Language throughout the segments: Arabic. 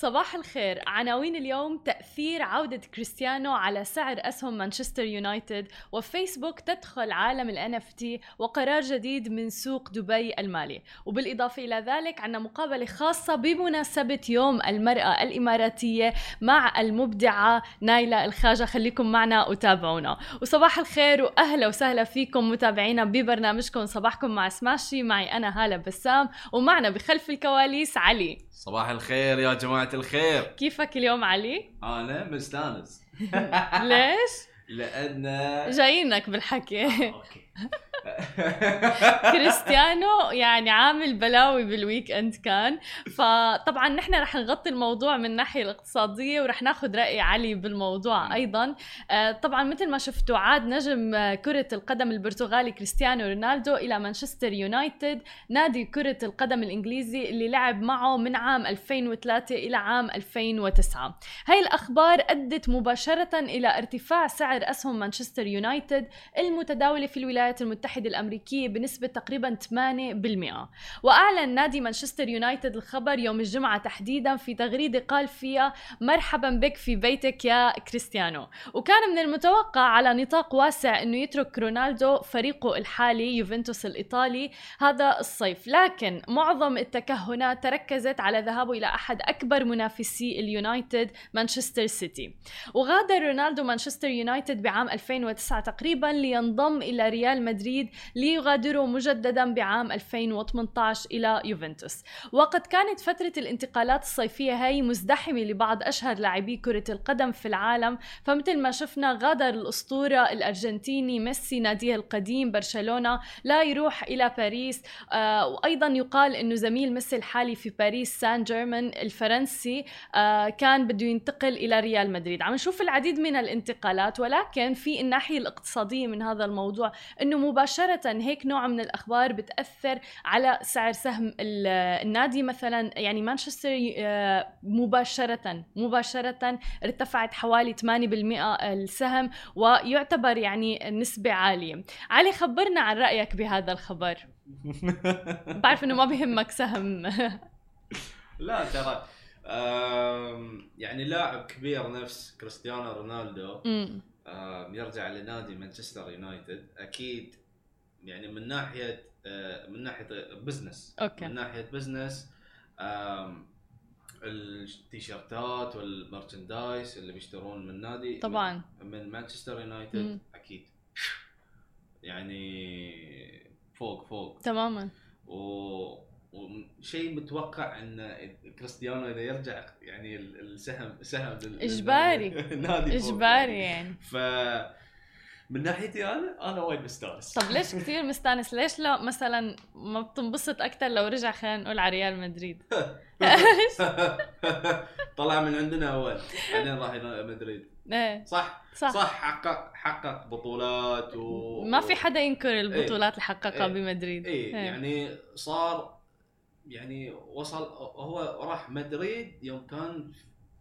صباح الخير. عناوين اليوم تأثير عودة كريستيانو على سعر أسهم مانشستر يونايتد وفيسبوك تدخل عالم ال NFT وقرار جديد من سوق دبي المالي. وبالإضافة إلى ذلك عنا مقابلة خاصة بمناسبة يوم المرأة الإماراتية مع المبدعة نايلة الخاجة. خليكم معنا وتابعونا. وصباح الخير وأهلا وسهلا فيكم متابعينا ببرنامجكم. صباحكم مع سماشي. معي أنا هالة بسام ومعنا بخلف الكواليس علي. صباح الخير يا جماعة الخير كيفك اليوم علي؟ أنا مستانس ليش؟ لأن جايينك بالحكي okay كريستيانو يعني عامل بلاوي بال weekend كان. فطبعا نحن رح نغطي الموضوع من الناحيه الاقتصادية ورح ناخذ رأي علي بالموضوع أيضا. آه، طبعا مثل ما شفتوا عاد نجم كرة القدم البرتغالي كريستيانو رونالدو إلى مانشستر يونايتد نادي كرة القدم الإنجليزي اللي لعب معه من عام 2003 إلى عام 2009 هاي الأخبار أدت مباشرة إلى ارتفاع سعر أسهم مانشستر يونايتد المتداولة في الولايات المتحدة الامريكيه بنسبة تقريبا 8% وأعلن نادي مانشستر يونايتد الخبر يوم الجمعة تحديدا في تغريدة قال فيها مرحبا بك في بيتك يا كريستيانو وكان من المتوقع على نطاق واسع إنه يترك رونالدو فريقه الحالي يوفنتوس الإيطالي هذا الصيف. لكن معظم التكهنات تركزت على ذهابه إلى أحد أكبر منافسي اليونايتد مانشستر سيتي. وغادر رونالدو مانشستر يونايتد بعام 2009 تقريبا لينضم إلى ريال مدريد ليغادره مجددا بعام 2018 إلى يوفنتوس. وقد كانت فترة الانتقالات الصيفية هاي مزدحمة لبعض أشهر لاعبي كرة القدم في العالم. فمثل ما شفنا غادر الأسطورة الأرجنتيني ميسي ناديه القديم برشلونة ليروح إلى باريس. آه وأيضا يقال أنه زميل ميسي الحالي في باريس سان جيرمان الفرنسي آه كان بده ينتقل إلى ريال مدريد. عم نشوف العديد من الانتقالات ولكن في الناحية الاقتصادية من هذا الموضوع أنه مباشرة هيك نوع من الأخبار بتأثر على سعر سهم النادي مثلا. يعني مانشستر آه، مباشرة مباشرة ارتفعت حوالي 8% السهم ويعتبر يعني نسبة عالية. علي خبرنا عن رأيك بهذا الخبر. بعرف إنه ما بيهمك سهم. لا ترى يعني لاعب كبير نفس كريستيانو رونالدو يرجع لنادي مانشستر يونايتد. أكيد يعني من ناحية آه، من ناحية business okay. من ناحية business التيشيرتات وال merchandise اللي بيشترون من نادي طبعا من, مانشستر. يونايتد أكيد يعني فوق فوق تماما و وشيء متوقع إن كريستيانو إذا يرجع يعني ال- السهم سهم. النادي فوق إجباري يعني. يعني ف من ناحيتي أنا أنا وايد مستانس. طب ليش كثير مستانس؟ ليش لا مثلا ما بتنبسط أكثر لو رجع خلينا نقول على ريال مدريد؟ طلع من عندنا أول بعدين راح مدريد. إيه. صح؟ صح, صح حقق حقق بطولات و ما في حدا ينكر البطولات اللي حققها إيه. بمدريد. إيه. يعني صار يعني وصل هو راح مدريد يوم كان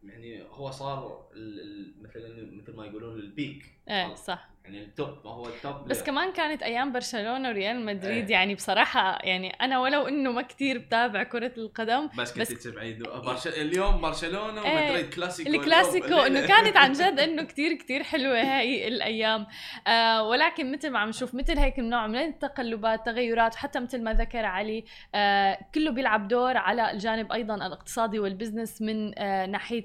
يعني هو صار ال- ال- مثل مثل ما يقولون ال peak. إيه صح. يعني ال top هو ال top بس كمان كانت أيام برشلونة وريال مدريد إيه. يعني بصراحة يعني أنا ولو إنه ما كثير بتابع كرة القدم بس كنت تتابعين برش... اليوم برشلونة إيه. ومدريد كلاسيكو الكلاسيكو. إنه كانت عن جد إنه كتير كتير حلوة هاي الأيام آه ولكن مثل ما عم نشوف مثل هيك النوع من التقلبات تغيرات حتى مثل ما ذكر علي آه كله بيلعب دور على الجانب أيضا الاقتصادي وال business من آه ناحية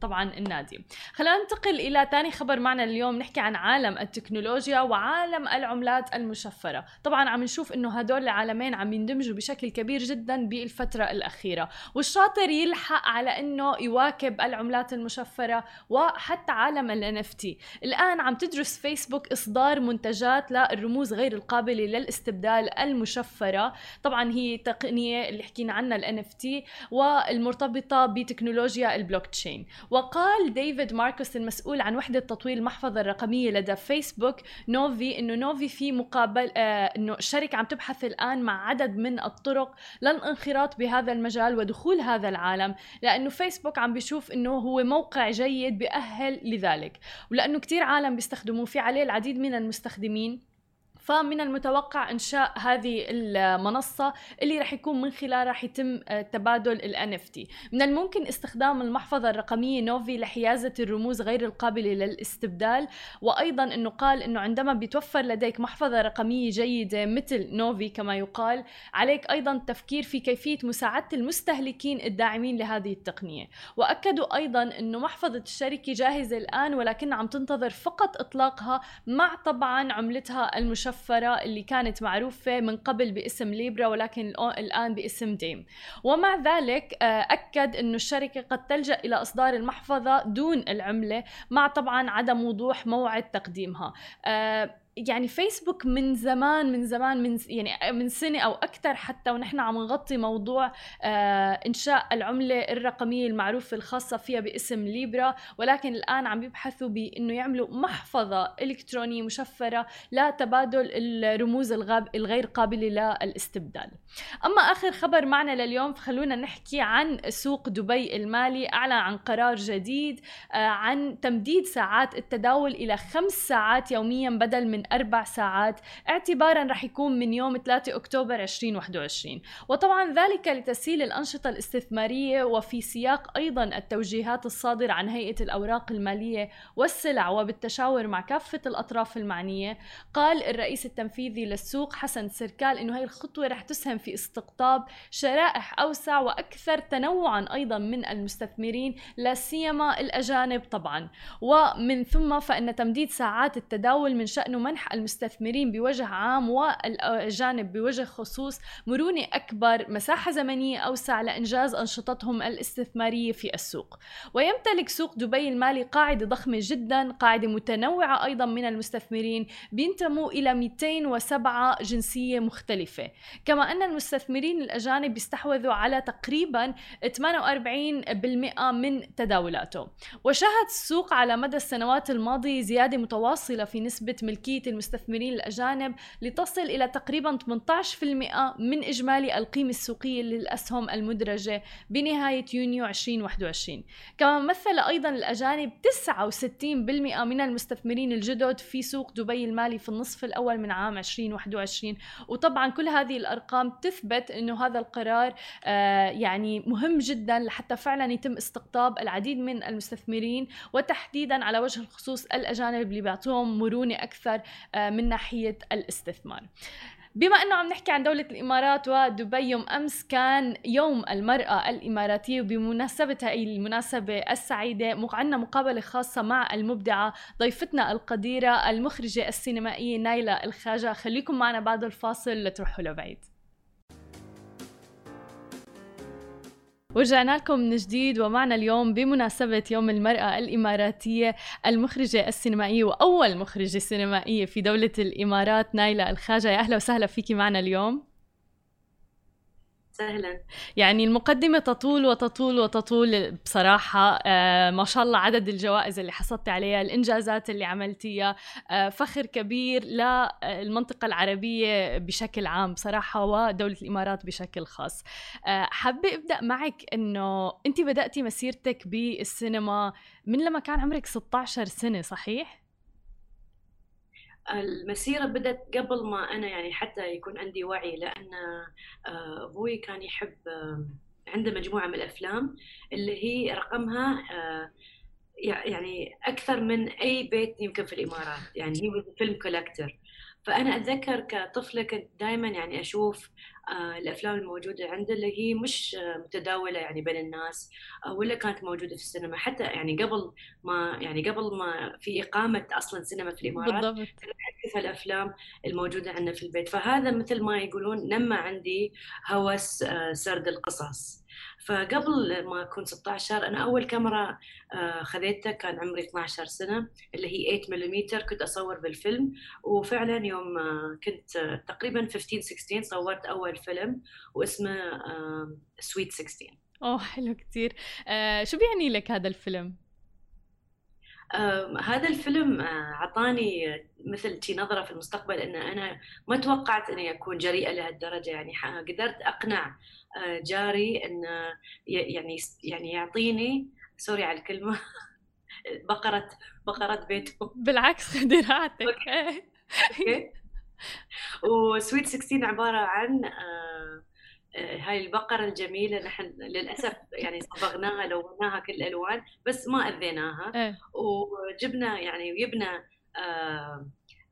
طبعا النادي خلينا ننتقل إلى ثاني خبر معنا اليوم نحكي عن عالم التكنولوجيا وعالم العملات المشفرة. طبعا عم نشوف إنه هدول العالمين عم يندمجوا بشكل كبير جدا بالفترة الأخيرة. والشاطر يلحق على إنه يواكب العملات المشفرة وحتى عالم ال NFT الآن عم تدرس فيسبوك إصدار منتجات للرموز غير القابلة للاستبدال المشفرة. طبعا هي تقنية اللي حكينا عنها ال NFT والمرتبطة بتكنولوجيا البلوك تشين وقال ديفيد ماركوس المسؤول عن وحدة تطوير المحفظة الرقمية لدى فيسبوك نوفي إنه نوفي في مقابل آه إنه الشركة عم تبحث الآن مع عدد من الطرق للانخراط بهذا المجال ودخول هذا العالم لأنه فيسبوك عم بيشوف إنه هو موقع جيد بيأهل لذلك ولأنه كتير عالم بيستخدموه في عليه العديد من المستخدمين. فمن المتوقع إنشاء هذه المنصة اللي رح يكون من خلالها رح يتم آه، تبادل ال NFT من الممكن استخدام المحفظة الرقمية نوفي لحيازة الرموز غير القابلة للاستبدال وأيضا إنه قال إنه عندما بيتوفر لديك محفظة رقمية جيدة مثل نوفي كما يقال عليك أيضا التفكير في كيفية مساعدة المستهلكين الداعمين لهذه التقنية. وأكدوا أيضا إنه محفظة الشركة جاهزة الآن ولكن عم تنتظر فقط إطلاقها مع طبعا عملتها المشفره المشفرة اللي كانت معروفة من قبل باسم ليبرا ولكن الآن باسم ديم. ومع ذلك آه، أكد أن الشركة قد تلجأ إلى إصدار المحفظة دون العملة مع طبعا عدم وضوح موعد تقديمها. آه، يعني فيسبوك من زمان من زمان من يعني من سنة أو أكثر حتى ونحن عم نغطي موضوع آه إنشاء العملة الرقمية المعروفة الخاصة فيها باسم ليبرا ولكن الآن عم يبحثوا بإنه يعملوا محفظة إلكترونية مشفرة لتبادل الرموز الغير قابلة للاستبدال. أما آخر خبر معنا لليوم فخلونا نحكي عن سوق دبي المالي أعلن عن قرار جديد آه عن تمديد ساعات التداول إلى خمس ساعات يوميا بدل من أربع ساعات. اعتبارا رح يكون من يوم 3 أكتوبر 2021 وطبعا ذلك لتسهيل الأنشطة الاستثمارية وفي سياق أيضا التوجيهات الصادرة عن هيئة الأوراق المالية والسلع وبالتشاور مع كافة الأطراف المعنية. قال الرئيس التنفيذي للسوق حسن سركال أنه هي الخطوة رح تسهم في استقطاب شرائح أوسع وأكثر تنوعا أيضا من المستثمرين لا سيما الأجانب طبعا. ومن ثم فإن تمديد ساعات التداول من شأنه منح المستثمرين بوجه عام والأجانب بوجه خصوص مرونة أكبر مساحة زمنية أوسع لإنجاز أنشطتهم الاستثمارية في السوق. ويمتلك سوق دبي المالي قاعدة ضخمة جدا قاعدة متنوعة أيضا من المستثمرين بينتموا إلى 207 جنسية مختلفة. كما أن المستثمرين الأجانب بيستحوذوا على تقريبا 48% من تداولاته. وشهد السوق على مدى السنوات الماضية زيادة متواصلة في نسبة ملكية المستثمرين الأجانب لتصل إلى تقريبا 18% من إجمالي القيمة السوقية للأسهم المدرجة بنهاية يونيو 2021 كما مثل أيضا الأجانب 69% من المستثمرين الجدد في سوق دبي المالي في النصف الأول من عام 2021 وطبعا كل هذه الأرقام تثبت أنه هذا القرار آه يعني مهم جدا لحتى فعلا يتم استقطاب العديد من المستثمرين وتحديدا على وجه الخصوص الأجانب اللي بيعطوهم مرونة أكثر آه، من ناحية الاستثمار. بما إنه عم نحكي عن دولة الإمارات ودبي يوم أمس كان يوم المرأة الإماراتية وبمناسبة هاي المناسبة السعيدة عندنا مقابلة خاصة مع المبدعة ضيفتنا القديرة المخرجة السينمائية نايلة الخاجة. خليكم معنا بعد الفاصل لتروحوا لبعيد. ورجعنا لكم من جديد ومعنا اليوم بمناسبة يوم المرأة الإماراتية المخرجة السينمائية وأول مخرجة سينمائية في دولة الإمارات نايلة الخاجة. يا أهلا وسهلا فيكي معنا اليوم. سهلا. يعني المقدمة تطول وتطول وتطول بصراحة. آه ما شاء الله عدد الجوائز اللي حصلت عليها الإنجازات اللي عملتيها. آه فخر كبير للمنطقة العربية بشكل عام بصراحة ودولة الإمارات بشكل خاص. آه حابة أبدأ معك أنه أنت بدأتي مسيرتك بالسينما من لما كان عمرك 16 سنة صحيح؟ المسيرة بدأت قبل ما أنا يعني حتى يكون عندي وعي لأن آه، أبوي كان يحب آه، عنده مجموعة من الأفلام اللي هي رقمها آه، يعني أكثر من أي بيت يمكن في الإمارات يعني هي فيلم كولكتر فأنا أتذكر كطفلة كنت دائما يعني أشوف آه، الأفلام الموجودة عنده اللي هي مش متداولة يعني بين الناس آه، ولا كانت موجودة في السينما. حتى يعني قبل ما يعني قبل ما في إقامة أصلا سينما في الإمارات بالضبط. أشوف الأفلام الموجودة عندنا في البيت. فهذا مثل ما يقولون نمى عندي هوس آه، سرد القصص. فقبل ما اكون 16 أنا أول كاميرا آه، خذيتها كان عمري 12 سنة اللي هي 8 ملم كنت أصور بالفيلم. وفعلا يوم آه، كنت آه، تقريبا 15 16 صورت أول فيلم واسمه سويت 16 أوه حلو كثير شو بيعني لك هذا الفيلم؟ هذا الفيلم اعطاني آه مثل شي نظرة في المستقبل إن أنا ما توقعت إني أكون جريئة لهالدرجة. يعني قدرت أقنع آه جاري انه يعني يعني يعطيني سوري على الكلمة بقرة بقرة بيته بالعكس خدي راحتك وسويت 16 عبارة عن آه، هاي البقرة الجميلة نحن للأسف يعني صبغناها لوناها كل الألوان بس ما أذيناها إيه. وجبنا يعني ويبنا آه،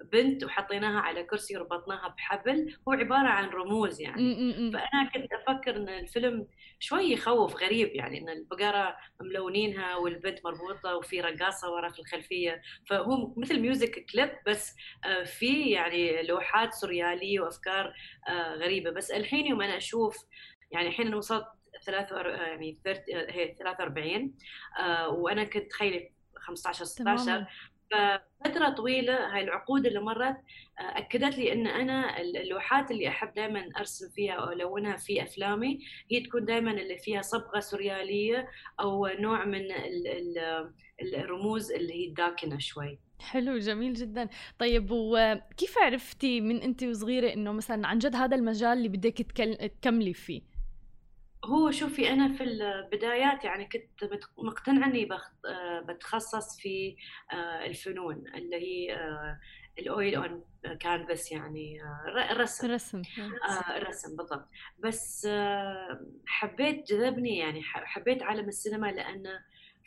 بنت وحطيناها على كرسي وربطناها بحبل هو عبارة عن رموز يعني. فأنا كنت أفكر إن الفيلم شوي يخوف غريب يعني إن البقرة ملونينها والبنت مربوطة وفي رقاصة ورا في الخلفية. فهو مثل music clip بس آه، في يعني لوحات سوريالية وأفكار آه، غريبة. بس الحين يوم أنا أشوف يعني الحين وصلت ثلاثة وأر- يعني 30 هي 43 آه، وأنا كنت خليني 15 16 ففترة طويلة هاي العقود اللي مرت آه، أكدت لي أن أنا اللوحات اللي أحب دائما أرسم فيها أو ألونها في أفلامي هي تكون دائما اللي فيها صبغة سوريالية أو نوع من ال- ال- الرموز اللي هي الداكنة شوي. حلو جميل جدا. طيب وكيف عرفتي من انت وصغيرة إنه مثلا عن جد هذا المجال اللي بدك تكملي فيه؟ هو شوفي أنا في البدايات يعني كنت مقتنعة إني آه، بتخصص في آه، الفنون اللي هي آه، الأويل أون كانفاس يعني الر- الرسم الرسم الرسم بالضبط. بس حبيت جذبني يعني حبيت عالم السينما لأنه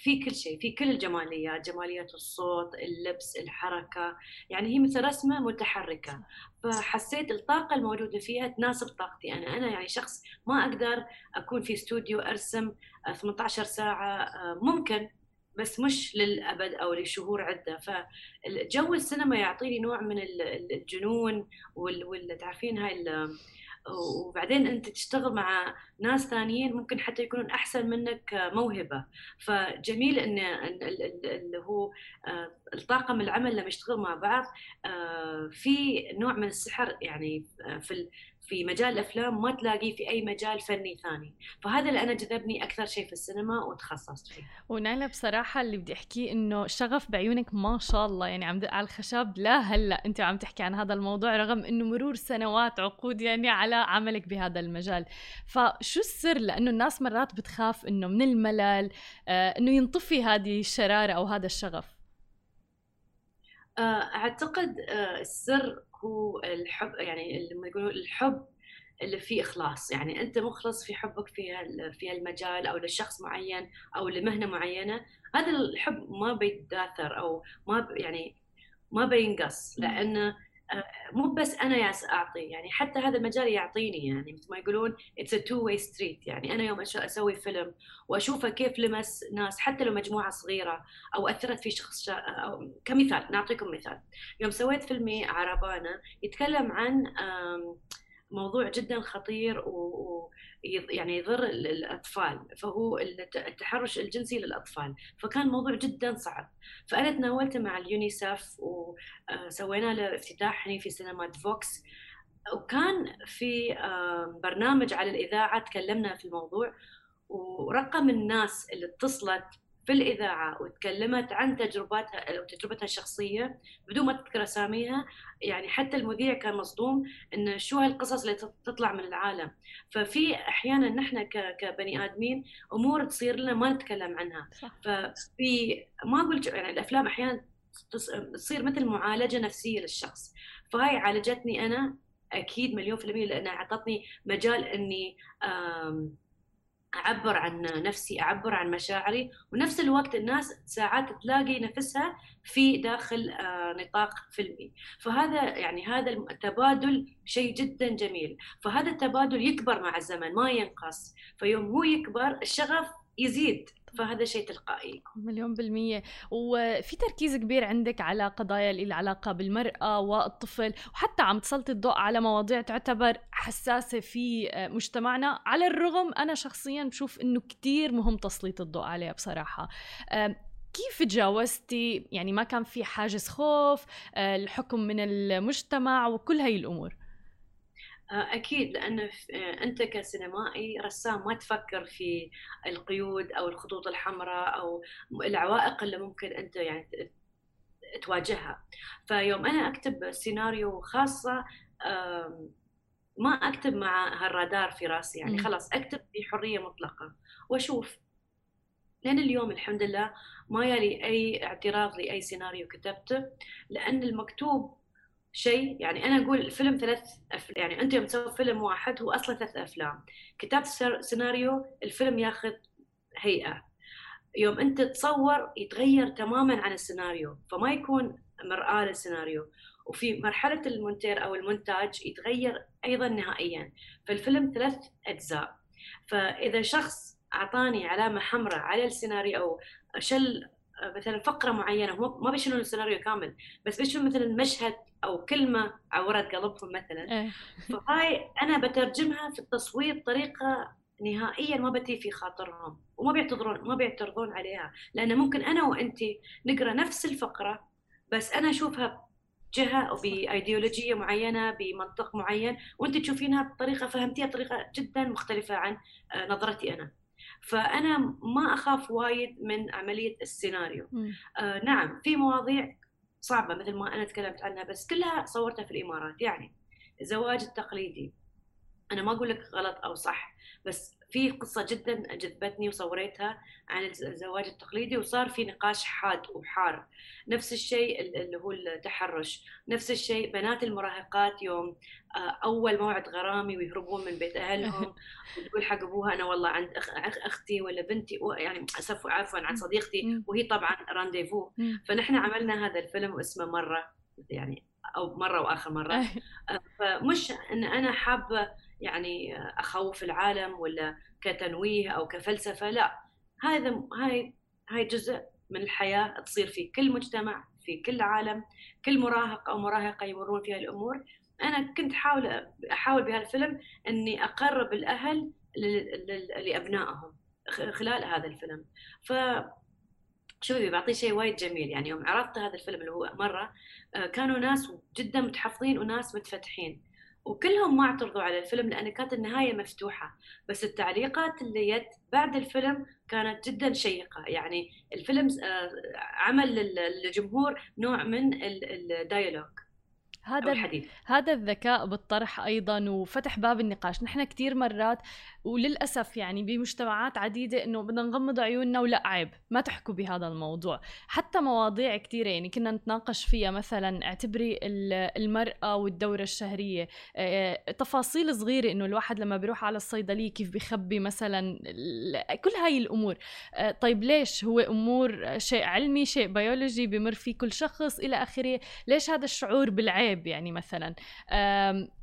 في كل شيء في كل الجماليات جماليات الصوت اللبس الحركة يعني هي مثل رسمة متحركة فحسيت الطاقة الموجودة فيها تناسب طاقتي أنا أنا يعني شخص ما أقدر أكون في استوديو أرسم آه، 18 ساعة آه، ممكن بس مش للأبد أو لشهور عدة فالجو السينما يعطيني نوع من ال- ال- الجنون وال. تعرفين هاي. وبعدين أنت تشتغل مع ناس ثانيين ممكن حتى يكونون أحسن منك موهبة. فجميل ان اللي هو آه، الطاقم العمل لما يشتغل مع بعض آه، في نوع من السحر يعني آه، في في مجال الأفلام ما تلاقيه في أي مجال فني ثاني. فهذا اللي أنا جذبني أكثر شيء في السينما وتخصصت فيه. ونايلة بصراحة اللي بدي أحكيه إنه شغف بعيونك ما شاء الله. يعني عم دق على الخشب لا هلأ أنت عم تحكي عن هذا الموضوع رغم إنه مرور سنوات عقود يعني على عملك بهذا المجال. فشو السر؟ لأنه الناس مرات بتخاف إنه من الملل آه إنه ينطفي هذه الشرارة أو هذا الشغف. آه، أعتقد آه، السر هو الحب يعني لما يقولون الحب اللي فيه إخلاص يعني أنت مخلص في حبك في في المجال أو لشخص معين أو لمهنة معينة هذا الحب ما بيتداثر أو ما يعني ما بينقص مم. آه، مو بس أنا يس أعطي يعني حتى هذا المجال يعطيني يعني مثل ما يقولون it's two-way street يعني أنا يوم أسوي فيلم وأشوفه كيف لمس ناس حتى لو مجموعة صغيرة أو أثرت في شخص شا... أو كمثال نعطيكم مثال. يوم سويت فيلمي عربانه يتكلم عن موضوع جدا خطير و... و... يض- يعني يضر ال- الأطفال فهو الت- التحرش الجنسي للأطفال فكان موضوع جدا صعب. فأنا تناولته مع اليونيسف وسوينا له افتتاح في سينمات فوكس. وكان في آم، برنامج على الإذاعة تكلمنا في الموضوع ورقم الناس اللي اتصلت في الإذاعة وتكلمت عن تجربتها تجربتها الشخصية بدون ما تذكر أساميها. يعني حتى المذيع كان مصدوم إن شو هالقصص اللي تط- تطلع من العالم. ففي أحيانا نحن كبني آدمين أمور تصير لنا ما نتكلم عنها. صح. ففي ما أقول ج- يعني الأفلام أحيانا تص- تصير مثل معالجة نفسية للشخص. فهاي عالجتني أنا أكيد مليون في المية لأنها أعطتني مجال إني آم، أعبر عن نفسي أعبر عن مشاعري. ونفس الوقت الناس ساعات تلاقي نفسها في داخل آه، نطاق فيلمي. فهذا يعني هذا التبادل شيء جدا جميل. فهذا التبادل يكبر مع الزمن ما ينقص. فيوم هو يكبر الشغف يزيد فهذا شيء تلقائي. مليون بالمية. وفي تركيز كبير عندك على قضايا اللي علاقة بالمرأة والطفل وحتى عم تسلطي الضوء على مواضيع تعتبر حساسة في مجتمعنا. على الرغم أنا شخصيا بشوف إنه كتير مهم تسليط الضوء عليها بصراحة. كيف تجاوزتي؟ يعني ما كان في حاجز خوف أه، الحكم من المجتمع وكل هاي الأمور. آه، أكيد لأن ف- آه، أنت كسينمائي رسام ما تفكر في القيود أو الخطوط الحمراء أو العوائق اللي ممكن أنت يعني تواجهها فيوم أنا أكتب سيناريو خاصة آم، ما أكتب مع هالرادار في راسي يعني. خلاص أكتب بحرية مطلقة وأشوف لين اليوم الحمد لله ما يلي أي اعتراض لأي سيناريو كتبته لأن المكتوب شيء. يعني أنا أقول الفيلم ثلاث أفل... يعني أنت يوم تسوي فيلم واحد هو أصلا ثلاث أفلام. كتابه سيناريو الفيلم ياخذ هيئة. يوم أنت تصور يتغير تماما عن السيناريو فما يكون مرآة للسيناريو. وفي مرحلة المونتير أو المونتاج يتغير أيضا نهائيا. فالفيلم ثلاث أجزاء. فإذا شخص أعطاني علامة حمراء على السيناريو أو شل مثلا فقرة معينة هو ما بيشيلون السيناريو كامل بس بيشيلون مثلا مشهد أو كلمة عورت قلبهم مثلا. إيه. فهاي أنا بترجمها في التصوير بطريقة نهائيا ما بتي في خاطرهم وما بيعتذرون ما بيعترضون عليها. لأن ممكن أنا وأنت نقرأ نفس الفقرة بس أنا أشوفها جهه أو بأيديولوجية معينة بمنطق معين وأنت تشوفينها بطريقة فهمتيها بطريقة جدا مختلفة عن آه، نظرتي أنا. فأنا ما أخاف وايد من عملية السيناريو. آه نعم في مواضيع صعبة مثل ما أنا تكلمت عنها بس كلها صورتها في الإمارات. يعني الزواج التقليدي أنا ما أقول لك غلط أو صح بس في قصة جدا جذبتني وصوريتها عن الزواج التقليدي وصار في نقاش حاد وحار. نفس الشيء اللي هو التحرش. نفس الشيء بنات المراهقات يوم آه، أول موعد غرامي ويهربون من بيت أهلهم وتقول حق أبوها أنا والله عند أختي ولا بنتي يعني أسف عفوا عن صديقتي. وهي طبعا رانديفو. فنحن عملنا هذا الفيلم واسمه مرة يعني أو مرة وآخر مرة. آه، فمش أن أنا حابة يعني أخوف العالم ولا كتنويه أو كفلسفة لا. هذا هاي هاي جزء من الحياة تصير في كل مجتمع في كل عالم. كل مراهق أو مراهقة يمرون فيها الأمور أنا كنت احاول أحاول بهالفيلم إني أقرب الأهل لأبنائهم خلال هذا الفيلم. ف شوفي بعطيه شيء وايد جميل. يعني يوم عرضت هذا الفيلم اللي هو مرة آه، كانوا ناس جدا متحفظين وناس متفتحين. وكلهم ما اعترضوا على الفيلم لأن كانت النهاية مفتوحة بس التعليقات اللي جت بعد الفيلم كانت جدا شيقة يعني الفيلم آه، عمل للجمهور نوع من الديالوج هذا الحديث. هذا الذكاء بالطرح أيضا وفتح باب النقاش. نحن كثير مرات وللأسف يعني بمجتمعات عديدة إنه بدنا نغمض عيوننا ولا عيب. ما تحكوا بهذا الموضوع. حتى مواضيع كثيره يعني كنا نتناقش فيها مثلا اعتبري المرأة والدورة الشهرية. آه، تفاصيل صغيرة إنه الواحد لما بيروح على الصيدلية كيف بيخبي مثلا كل هاي الأمور. آه، طيب ليش هو أمور شيء علمي شيء بيولوجي بمر فيه كل شخص إلى آخره؟ ليش هذا الشعور بالعيب؟ يعني مثلا.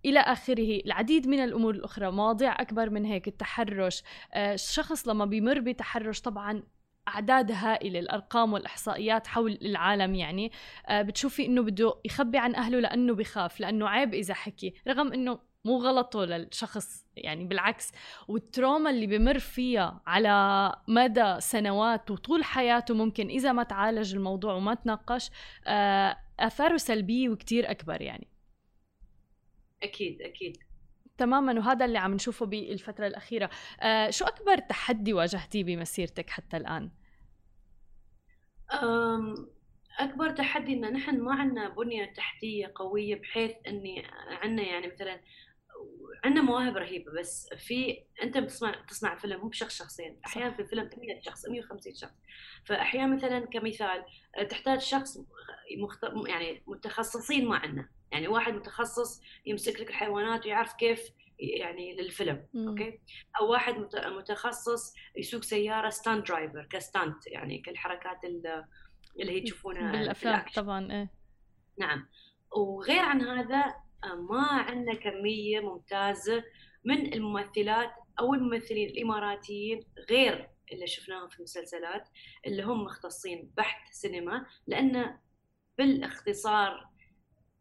إلى آخره. العديد من الأمور الأخرى. مواضيع أكبر من هيك. التحرش. آه، الشخص لما بيمر بتحرش طبعا أعداد هائلة. الأرقام والإحصائيات حول العالم يعني. آه، بتشوفي إنه بده يخبي عن أهله لأنه بخاف لأنه عيب إذا حكي. رغم إنه مو غلطه للشخص يعني بالعكس. والتروما اللي بمر فيها على مدى سنوات وطول حياته ممكن إذا ما تعالج الموضوع وما تناقش آه، آثاره سلبية وكتير أكبر يعني. أكيد أكيد. تماما وهذا اللي عم نشوفه بالفترة الأخيرة. آه شو أكبر تحدي واجهتيه بمسيرتك حتى الآن؟ أكبر تحدي إن نحن ما عندنا بنية تحتية قوية بحيث إني عندنا يعني مثلا عندنا مواهب رهيبة بس في أنت بتصنع تصنع فيلم مو بشخص شخصين أحيانا في الفيلم 100 شخص 150 شخص. فأحيانا مثلا كمثال تحتاج شخص مخت... يعني متخصصين ما عندنا. يعني واحد متخصص يمسك لك الحيوانات ويعرف كيف يعني للفيلم مم. أوكي؟ أو واحد متخصص يسوق سيارة stunt driver ك stunt يعني كالحركات اللي هي تشوفونها بالأفلام طبعا إيه. نعم. وغير عن هذا ما عندنا كمية ممتازة من الممثلات أو الممثلين الإماراتيين غير اللي شفناهم في المسلسلات اللي هم مختصين بحت سينما لأن بالاختصار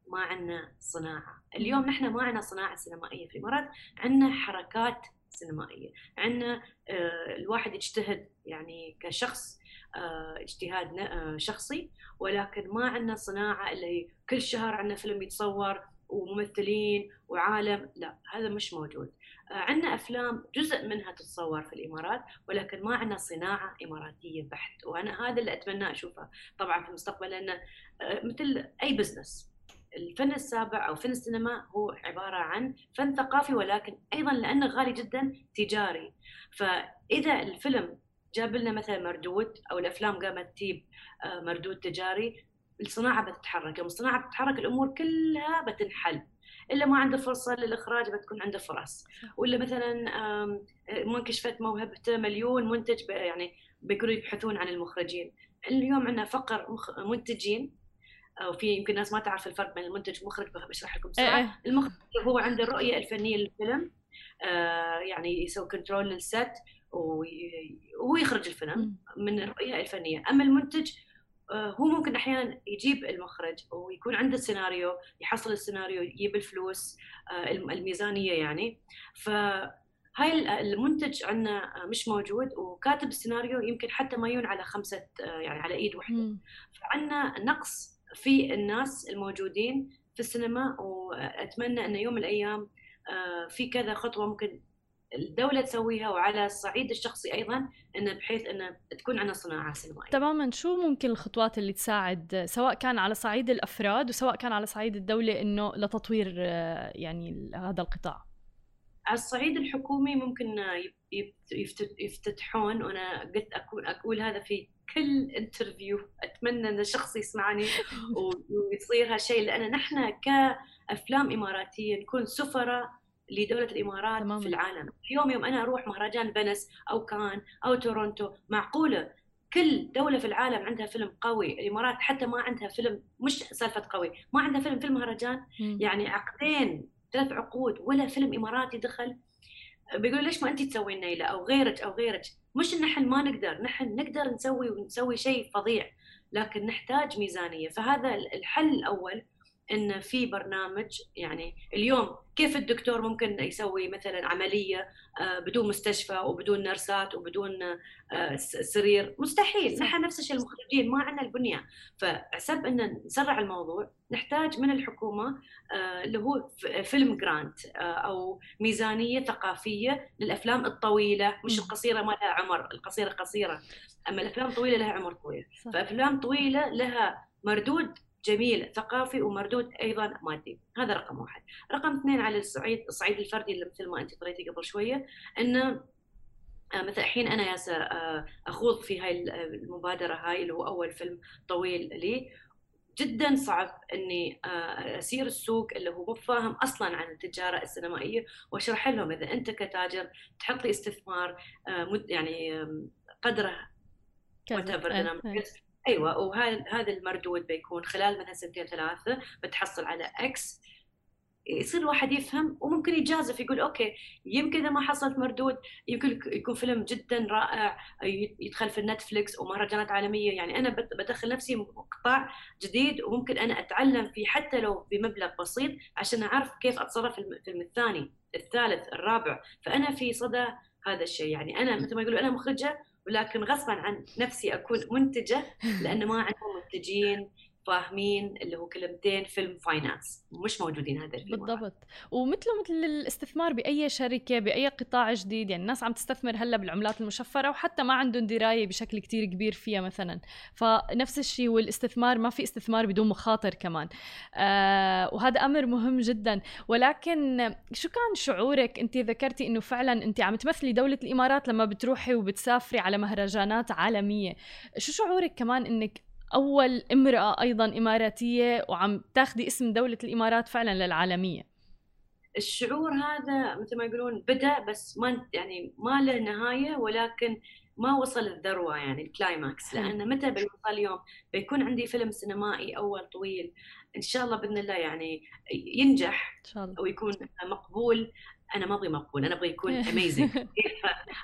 ما عندنا صناعة. اليوم نحن ما عندنا صناعة سينمائية في الإمارات عندنا حركات سينمائية عندنا آه، الواحد يجتهد يعني كشخص آه، اجتهاد آه، شخصي ولكن ما عندنا صناعة اللي كل شهر عندنا فيلم يتصور وممثلين وعالم لا هذا مش موجود. عندنا أفلام جزء منها تتصور في الإمارات ولكن ما عندنا صناعة إماراتية بحت. وأنا هذا اللي أتمنى أشوفه طبعا في المستقبل لأنه مثل أي بزنس الفن السابع أو فن السينما هو عبارة عن فن ثقافي ولكن أيضا لأنه غالي جدا تجاري. فإذا الفيلم جاب لنا مثلا مردود أو الأفلام قامت تجيب آه، مردود تجاري الصناعة بتتحرك يوم الصناعة بتتحرك الأمور كلها بتنحل إلا ما عنده فرصة للإخراج بتكون عنده فرص. ولا مثلا ما انكشفت موهبته مليون منتج يعني بيكونوا يبحثون عن المخرجين. اليوم عندنا فقر منتجين أو في يمكن ناس ما تعرف الفرق بين المنتج والمخرج بشرح لكم بسرعة. إيه، إيه. المخرج هو عنده الرؤيه الفنية للفيلم آه، يعني يسوي control لل set وهو يخرج الفيلم من الرؤية الفنية. أما المنتج هو ممكن أحيانا يجيب المخرج ويكون عنده سيناريو يحصل السيناريو يجيب الفلوس آه، الميزانية يعني. ف هاي المنتج عندنا مش موجود وكاتب السيناريو يمكن حتى ما ييون على خمسة يعني على إيد واحدة فعندنا نقص في الناس الموجودين في السينما وأتمنى ان يوم من الأيام آه، في كذا خطوة ممكن الدولة تسويها وعلى الصعيد الشخصي أيضا إنه بحيث إنه تكون عندنا صناعة سينمائية. تماما شو ممكن الخطوات اللي تساعد سواء كان على صعيد الأفراد وسواء كان على صعيد الدولة إنه لتطوير يعني هذا القطاع؟ على الصعيد الحكومي ممكن يفتتحون وأنا قلت أكون أقول هذا في كل انترفيو أتمنى إن الشخص يسمعني ويصير هالشيء لأن نحن كأفلام إماراتية نكون سفراء لدولة الإمارات تمام. في العالم. اليوم يوم أنا أروح مهرجان فينيس أو كان أو تورونتو معقولة؟ كل دولة في العالم عندها فيلم قوي. الإمارات حتى ما عندها فيلم مش سالفة قوي ما عندها فيلم في المهرجان يعني عقدين ثلاث عقود ولا فيلم إماراتي دخل. بيقول ليش ما انت تسوين نيلة أو غيرك أو غيرك؟ مش إن نحن ما نقدر نحن نقدر نسوي ونسوي شيء فظيع لكن نحتاج ميزانية. فهذا الحل الأول إن في برنامج يعني اليوم كيف الدكتور ممكن يسوي مثلا عملية آه، بدون مستشفى وبدون نرسات وبدون آه، سرير؟ مستحيل نحن نفس الشيء المخرجين ما عندنا البنية. فحسب إن نسرع الموضوع. نحتاج من الحكومة آه، اللي هو فيلم جرانت أو ميزانية ثقافية للأفلام الطويلة. مش القصيرة ما لها عمر القصيرة قصيرة. أما الأفلام الطويلة لها عمر طويل. فأفلام طويلة لها مردود جميل ثقافي ومردود أيضا مادي. هذا رقم واحد. رقم اثنين على الصعيد الصعيد الفردي اللي مثل ما أنت قريتي قبل شوية انه آه، مثلا الحين أنا ياسا آه، أخوض في هاي المبادرة هاي اللي هو أول فيلم طويل لي جدا صعب إني آه، أسير السوق اللي هو مو فاهم أصلا عن التجارة السينمائية وأشرح لهم إذا أنت كتاجر تحط لي استثمار يعني قدره كذا. أيوه وهذا هذا المردود بيكون خلال مثلا سنتين ثلاثة بتحصل على x يصير الواحد يفهم وممكن يجازف يقول أوكي يمكن إذا ما حصلت مردود يمكن يكون فيلم جدا رائع يدخل في النتفليكس ومهرجانات عالمية. يعني أنا بدخل نفسي قطاع جديد وممكن أنا أتعلم فيه حتى لو بمبلغ بسيط عشان أعرف كيف أتصرف في الفيلم الثاني الثالث الرابع. فأنا في صدى هذا الشيء. يعني أنا مثل ما يقولوا أنا مخرجة ولكن غصبا عن نفسي أكون منتجة لأنه ما عندهم منتجين. فاهمين اللي هو كلمتين فيلم فاينانس مش موجودين هذا الفيلم بالضبط. ومثله مثل الاستثمار بأي شركة بأي قطاع جديد يعني الناس عم تستثمر هلا بالعملات المشفرة وحتى ما عندهم دراية بشكل كتير كبير فيها مثلا. فنفس الشيء والاستثمار ما في استثمار بدون مخاطر كمان. آه وهذا أمر مهم جدا. ولكن شو كان شعورك؟ أنت ذكرتي إنه فعلا أنت عم تمثلي دولة الإمارات لما بتروحي وبتسافري على مهرجانات عالمية. شو شعورك كمان إنك أول امرأة أيضا إماراتية وعم تاخذي اسم دولة الإمارات فعلا للعالمية. الشعور هذا مثل ما يقولون بدأ بس ما يعني ما له نهاية ولكن ما وصل الذروة يعني الكلايماكس. لأن متى بيوصل اليوم بيكون عندي فيلم سينمائي أول طويل إن شاء الله بإذن الله يعني ينجح إن شاء الله. ويكون مقبول. أنا ما أبغي مقبول أنا أبغى يكون اميزنج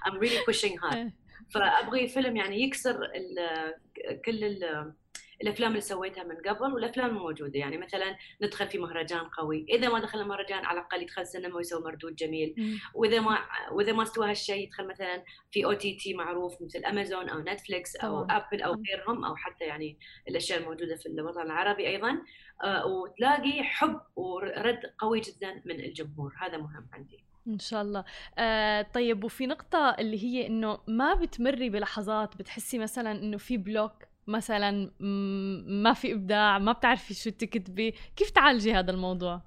I'm really pushing hard. إيه. فأبغي فيلم يعني يكسر ال كل ال الأفلام اللي سويتها من قبل والأفلام الموجودة. يعني مثلا ندخل في مهرجان قوي. إذا ما دخل المهرجان على الأقل يدخل سينما ويسوي مردود جميل. وإذا ما وإذا ما استوى هالشيء يدخل مثلا في OTT معروف مثل أمازون أو نتفليكس أو أبل أو غيرهم أو حتى يعني الأشياء الموجودة في الوطن العربي أيضا. آه، وتلاقي حب ورد قوي جدا من الجمهور. هذا مهم عندي. إن شاء الله. آه طيب وفي نقطة اللي هي إنه ما بتمري بلحظات بتحسي مثلا إنه في block مثلا ما في إبداع ما بتعرفي شو تكتبي. كيف تعالجي هذا الموضوع؟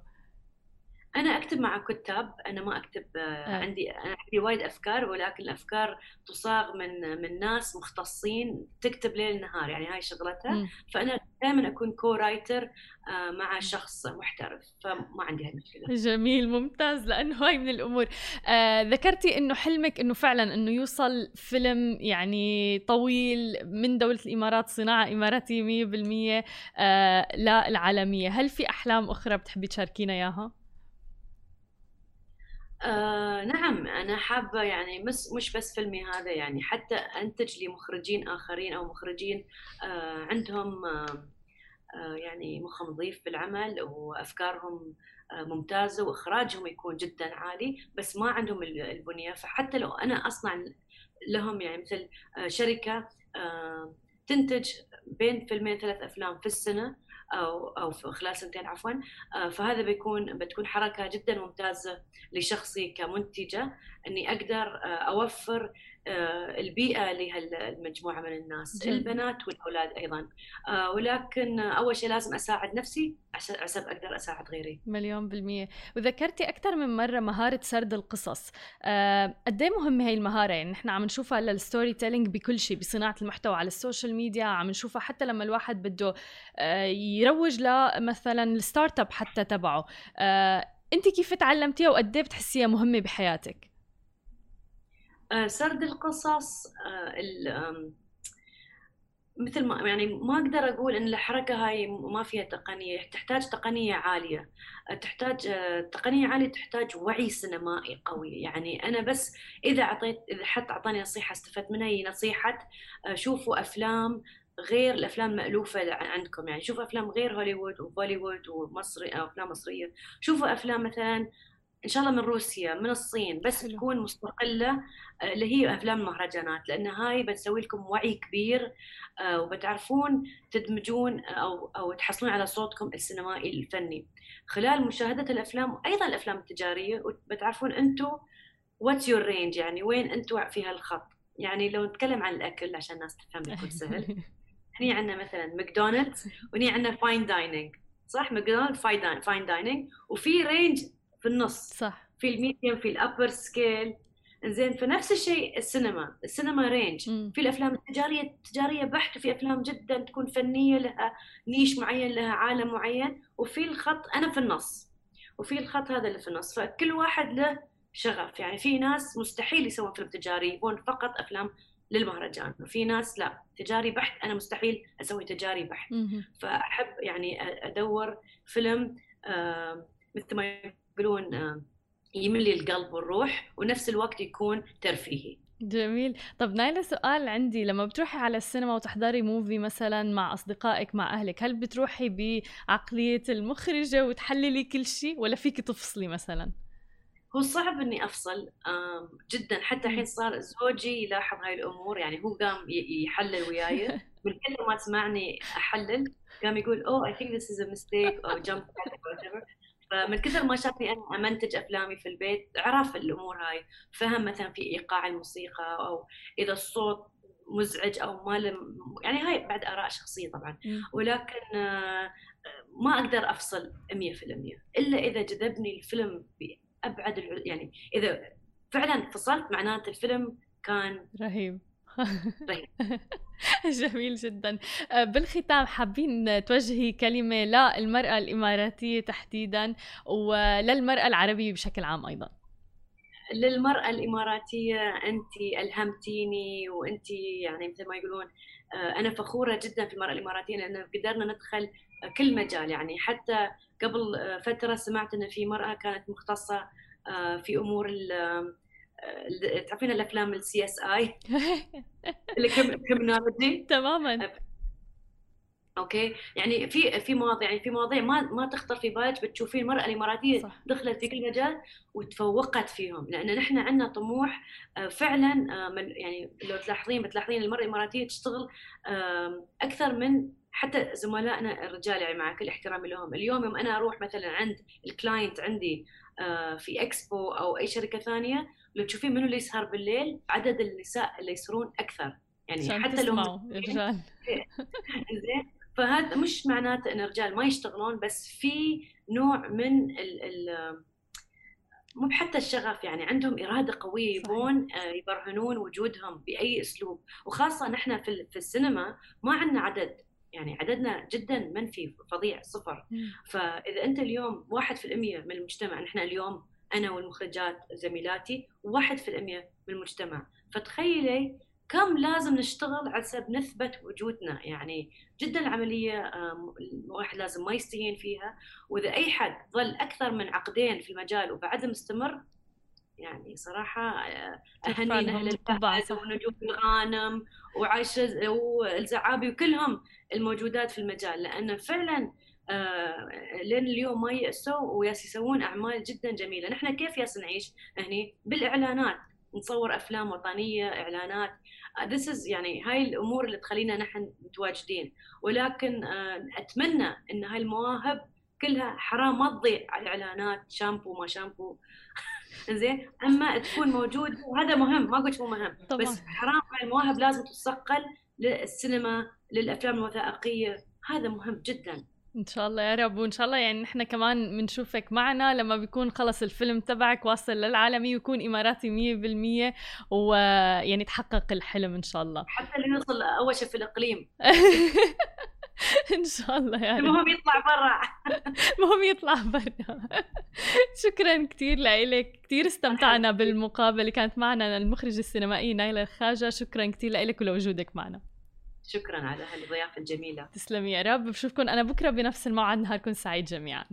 أنا أكتب مع كتاب أنا ما أكتب آه. آه. عندي أنا عندي وايد أفكار ولكن الأفكار تصاغ من من ناس مختصين تكتب ليل نهار يعني هاي شغلتها مم. فأنا دائما أكون كو رايتر مع شخص محترف فما عندي هالمشكلة جميل ممتاز لأنه هاي من الأمور آه ذكرتي إنه حلمك إنه فعلا إنه يوصل فيلم يعني طويل من دولة الإمارات صناعة اماراتيه 100% آه للعالميه هل في أحلام أخرى بتحبي تشاركينا إياها آه نعم أنا حابة يعني مش مش بس فيلمي هذا يعني حتى أنتج لمخرجين آخرين أو مخرجين آه عندهم آه آه يعني مخهم نظيف في العمل وأفكارهم آه ممتازة وإخراجهم يكون جدا عالي بس ما عندهم ال- البنية. فحتى لو أنا أصنع لهم يعني مثل آه شركة تنتج بين فيلمين ثلاث أفلام في السنة أو أو خلال سنتين عفوا. آه، فهذا بيكون بتكون حركة جدا ممتازة لشخصي كمنتجة. إني أقدر آه، أوفر البيئة لهالمجموعه من الناس جميل. البنات والأولاد أيضا. آه، ولكن أول شيء لازم أساعد نفسي عشان أقدر أساعد غيري. مليون بالمية. وذكرتي أكثر من مرة مهارة سرد القصص. آه، قد إيه مهمة هي المهارة يعني نحن عم نشوفها لل storytelling بكل شيء بصناعة المحتوى على ال social media عم نشوفها حتى لما الواحد بده آه، يروج لمثلا ال startup حتى تبعه. آه، انت كيف تعلمتيها وقد إيه بتحسيها مهمة بحياتك؟ آه، سرد القصص آه، مثل ما يعني ما أقدر أقول إن الحركة هاي ما فيها تقنية تحتاج تقنية عالية. آه، تحتاج آه، تقنية عالية تحتاج وعي سينمائي قوي. يعني أنا بس إذا أعطيت إذا حد أعطاني نصيحة استفدت منها هي نصيحة آه، شوفوا أفلام غير الأفلام المالوفه عندكم. يعني شوفوا أفلام غير هوليوود وبوليوود ومصري أفلام مصرية. شوفوا أفلام مثلا إن شاء الله من روسيا من الصين بس حلو. تكون مستقلة آه، اللي هي أفلام المهرجانات لأن هاي بتسوي لكم وعي كبير آه، وبتعرفون تدمجون أو أو تحصلون على صوتكم السينمائي الفني. خلال مشاهدة الأفلام وأيضا الأفلام التجارية بتعرفون أنتم what's your range يعني وين أنتم في هالخط. يعني لو نتكلم عن الأكل عشان الناس تفهم بكل سهل. هني عندنا مثلا ماكدونالدز وهني عندنا fine dining صح؟ ماكدونالدز fine dining وفي range في النص صح. في ال medium في ال upper scale زين فنفس الشيء السينما السينما range مم. في الأفلام التجارية التجارية بحت وفي أفلام جدا تكون فنية لها نيش معين لها عالم معين. وفي الخط أنا في النص. وفي الخط هذا اللي في النص. فكل واحد له شغف. يعني في ناس مستحيل يسوون فيلم تجاري يبون فقط أفلام للمهرجان. وفي ناس لا. تجاري بحت أنا مستحيل أسوي تجاري بحت. فأحب يعني أدور فيلم آه، مثل ما يقولون آه، يملي القلب والروح ونفس الوقت يكون ترفيهي. جميل. طب نايلة سؤال عندي. لما بتروحي على السينما وتحضري موفي مثلا مع أصدقائك مع أهلك هل بتروحي بعقلية المخرجة وتحللي كل شيء ولا فيك تفصلي مثلا؟ هو صعب إني أفصل جدا. حتى الحين صار زوجي يلاحظ هاي الأمور يعني هو قام يحلل وياي. من كثر ما سمعني أحلل قام يقول oh I think this is a mistake أو jump فمن كثر ما شافني أنا أمنتج أفلامي في البيت عرف الأمور هاي فهم مثلا في إيقاع الموسيقى أو إذا الصوت مزعج أو ما لم يعني هاي بعد آراء شخصية طبعا. ولكن آه، ما أقدر أفصل 100% إلا إذا جذبني الفيلم بأبعد الع- يعني إذا فعلا فصلت معناته الفيلم كان رهيب رهيب. جميل جدا. آه، بالختام حابين توجهي كلمة للمرأة الإماراتية تحديدا وللمرأة العربية بشكل عام أيضا. للمرأة الإماراتية أنت ألهمتيني وأنت يعني مثل ما يقولون آه، أنا فخورة جدا في المرأة الإماراتية لأن قدرنا ندخل كل مجال يعني. حتى قبل فترة سمعت أن في مرأة كانت مختصة آه، في أمور تعرفين الأفلام ال CSI ال criminology تماما. أوكي. يعني في في مواضيع يعني في مواضيع ما ما تخطر في بالك بتشوفين المراه الإماراتية صح. دخلت في كل مجال وتفوقت فيهم. لأن نحن عندنا طموح آه، فعلا آه، من يعني لو تلاحظين بتلاحظين المرأة الإماراتية تشتغل أكثر من حتى زملائنا الرجال يعني مع كل احترامي لهم. اليوم يوم أنا أروح مثلا عند ال client عندي آه، في اكسبو أو أي شركة ثانية لو تشوفين منو اللي يسهر بالليل عدد النساء اللي يسهرون أكثر. يعني حتى لو تسمعوا يا رجال. زين فهذا مش معناته إن الرجال ما يشتغلون بس في نوع من ال ال مو حتى الشغف يعني عندهم إرادة قوية يبون آه، يبرهنون وجودهم بأي أسلوب. وخاصة نحن في السينما ما عندنا عدد. يعني عددنا جدا منفي فظيع صفر. فإذا أنت اليوم واحد في المية من المجتمع نحن اليوم أنا والمخرجات زميلاتي واحد في المية من المجتمع. فتخيلي كم لازم نشتغل على سبب نثبت وجودنا. يعني جدا العملية الواحد لازم ما يستهين فيها. وإذا أي حد ظل أكثر من عقدين في المجال وبعدها مستمر يعني صراحة آه، أهني حياة الفهد ونجوم الغانم وعايشة والزعابي وكلهم الموجودات في المجال. لأن فعلا لين اليوم ما يأسوا وياس يسوون أعمال جدا جميلة. نحن كيف ياس نعيش هني؟ بالإعلانات. نصور أفلام وطنية إعلانات. this is يعني هاي الأمور اللي تخلينا نحن متواجدين. ولكن آه، أتمنى إن هاي المواهب كلها حرام ما تضيع على الإعلانات. شامبو ما شامبو. زين أما تكون موجود وهذا مهم. ما قلت مو مهم. طبعا. بس حرام هاي المواهب لازم تتصقل للسينما للأفلام الوثائقية. هذا مهم جدا. إن شاء الله يا رب. وإن شاء الله يعني نحن كمان بنشوفك معنا لما بيكون خلص الفيلم تبعك واصل للعالمي ويكون إماراتي 100% ويعني تحقق الحلم إن شاء الله. حتى اللي يوصل أول شيء في الإقليم. إن شاء الله يعني المهم يطلع برا. المهم يطلع برا. شكرا كثير لك كثير استمتعنا بالمقابلة. كانت معنا المخرجه السينمائيه نايلة الخاجه شكرا كثير لك ولوجودك معنا. شكرا على هالضيافه الجميلة. تسلمي يا رب. بشوفكم أنا بكرة بنفس الموعد. نهاركم سعيد جميعا.